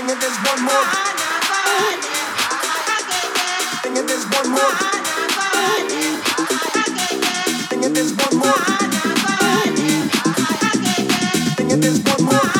Singing this one more. Singing this one more. Singing this this one more.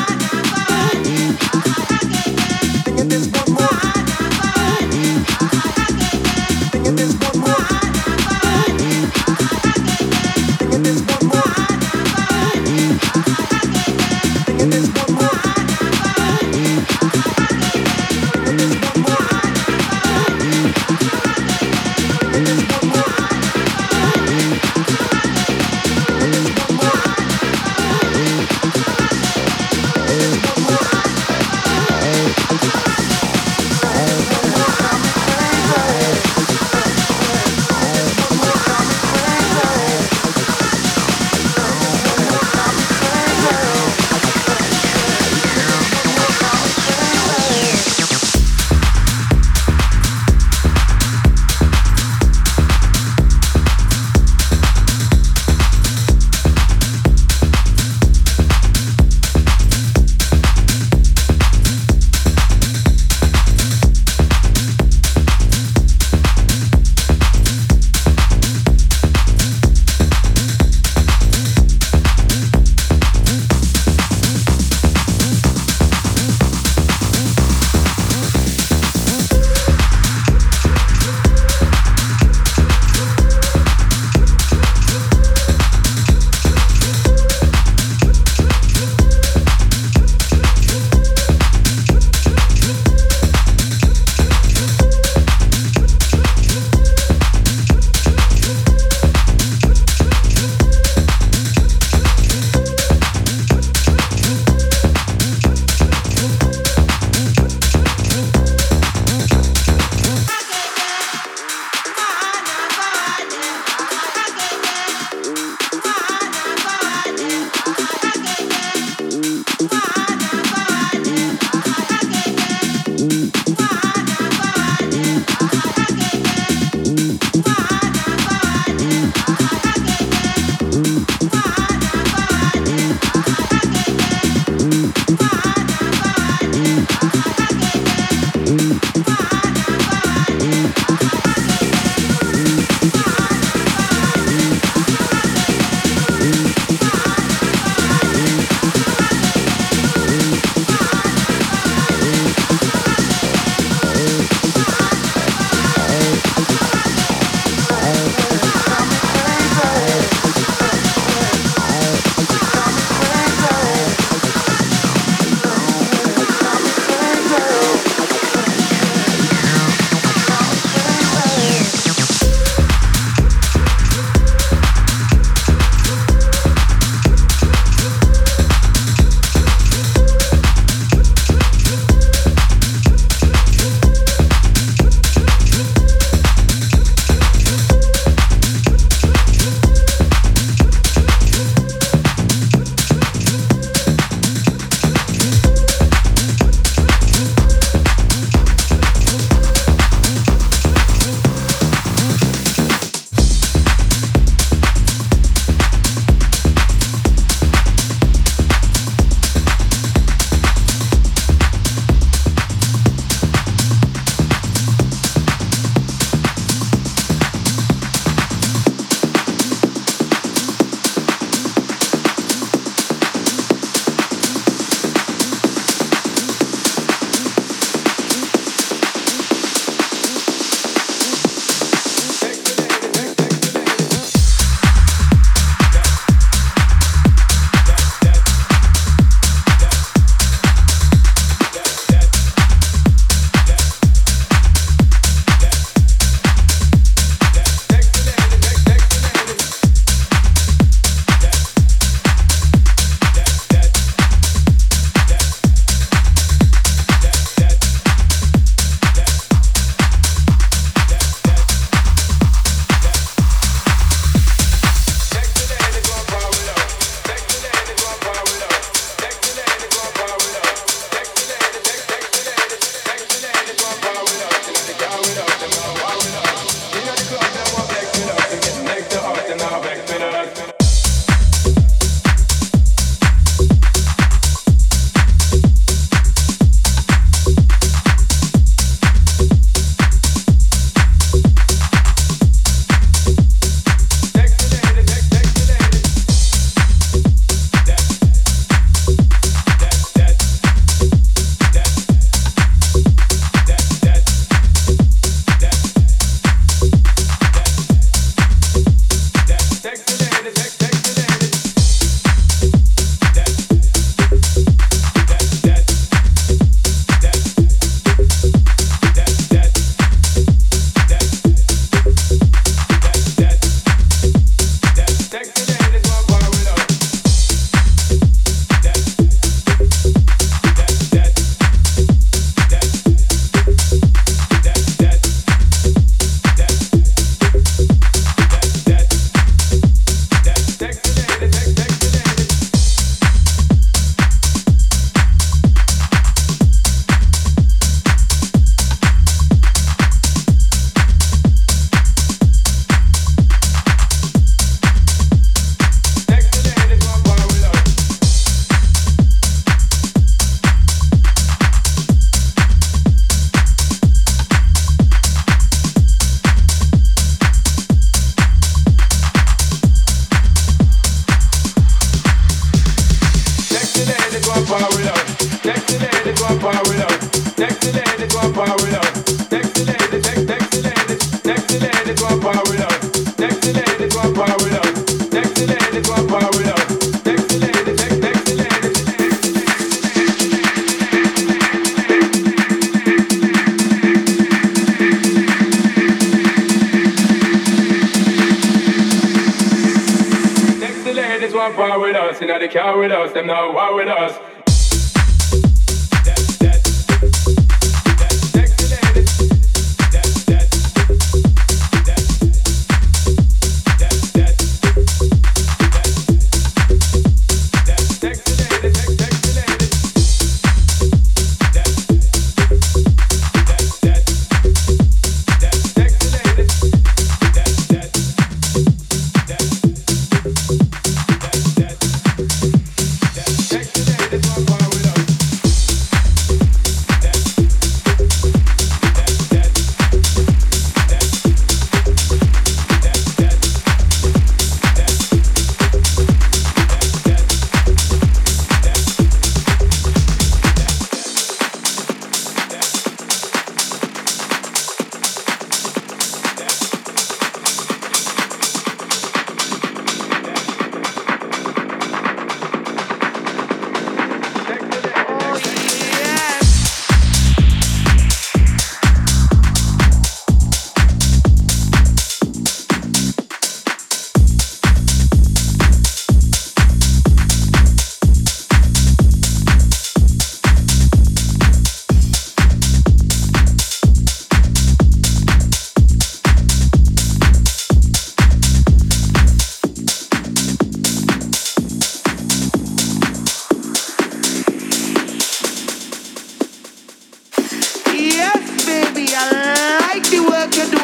Them now war with us.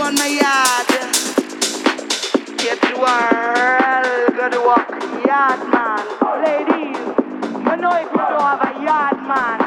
on my yard. Get to work, go to work, yard man. Oh ladies, you know if you don't have a yard man.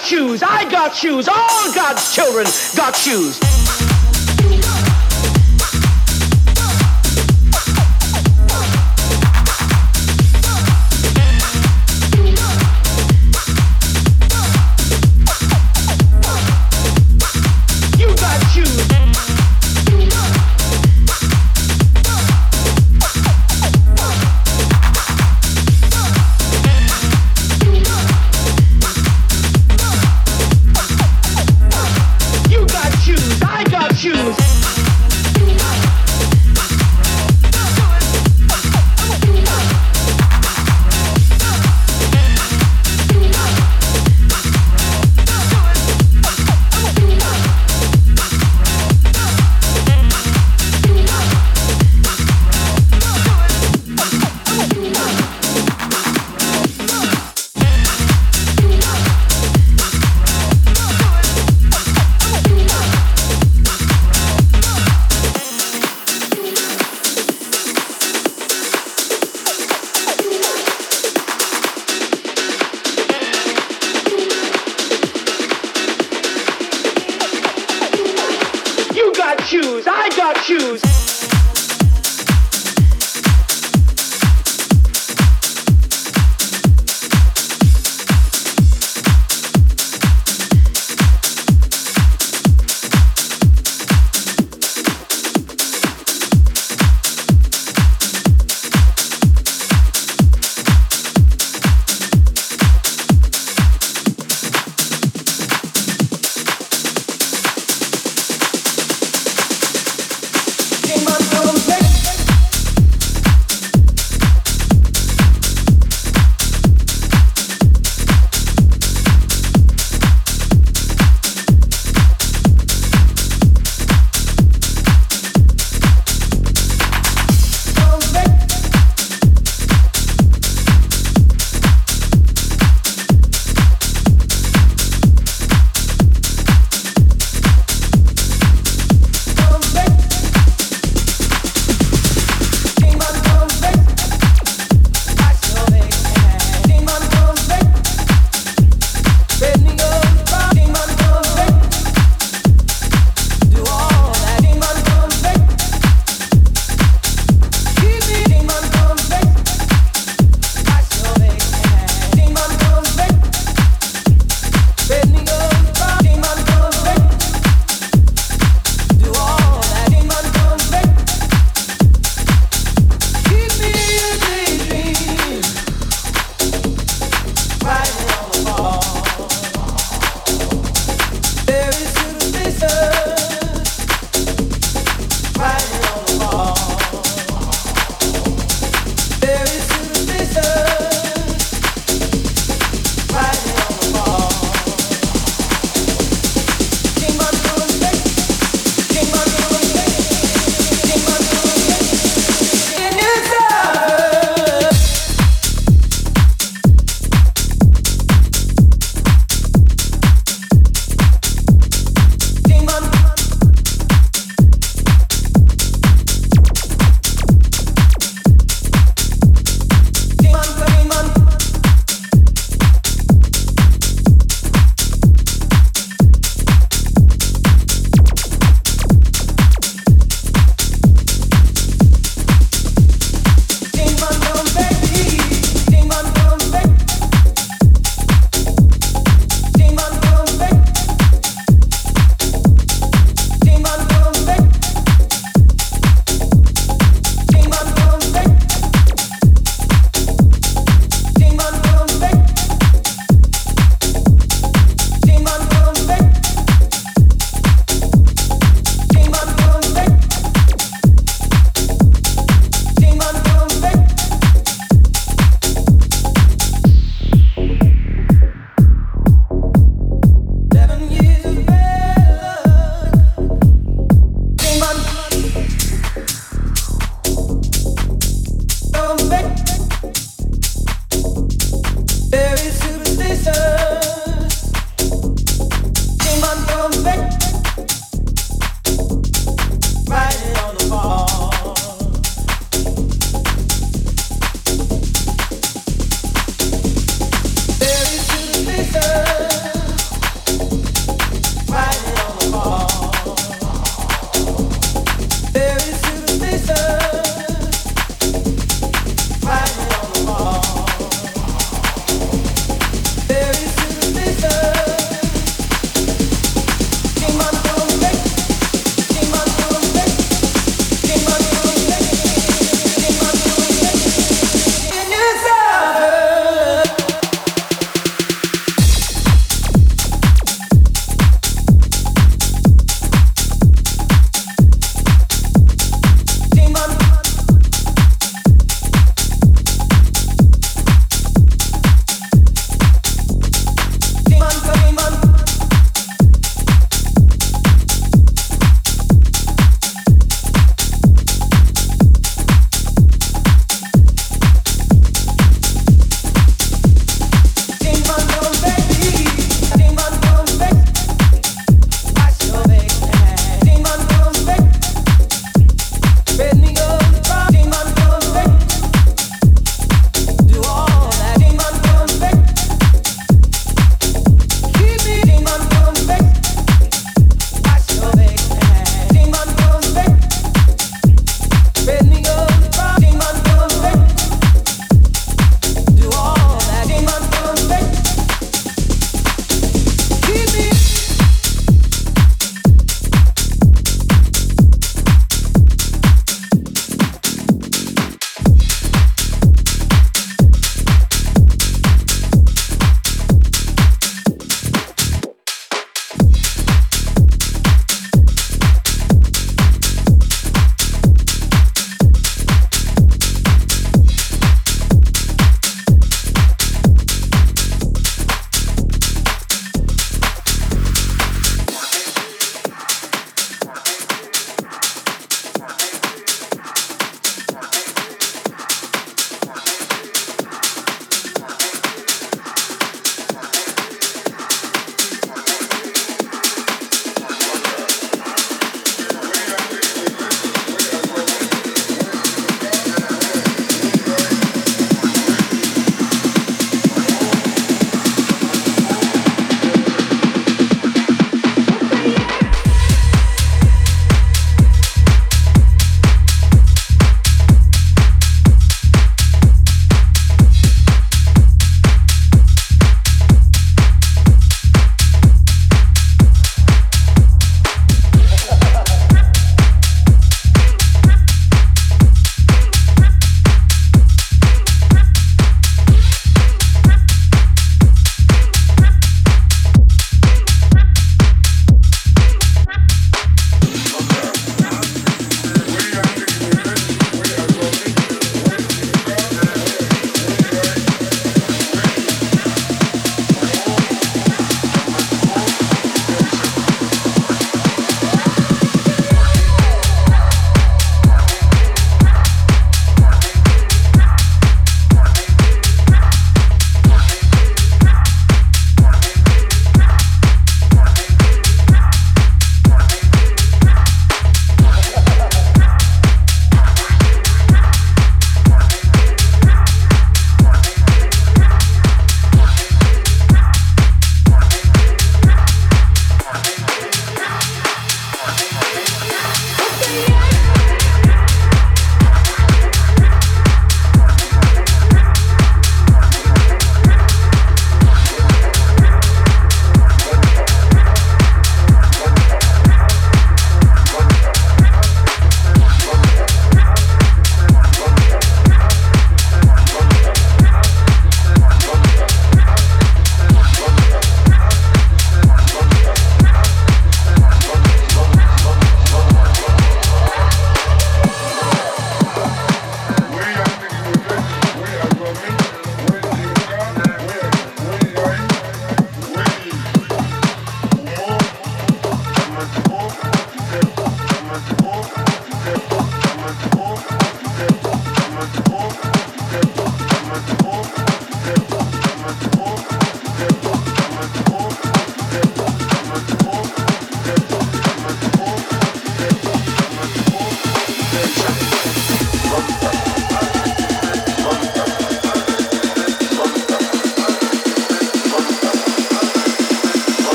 got shoes. I got shoes. All God's children got shoes.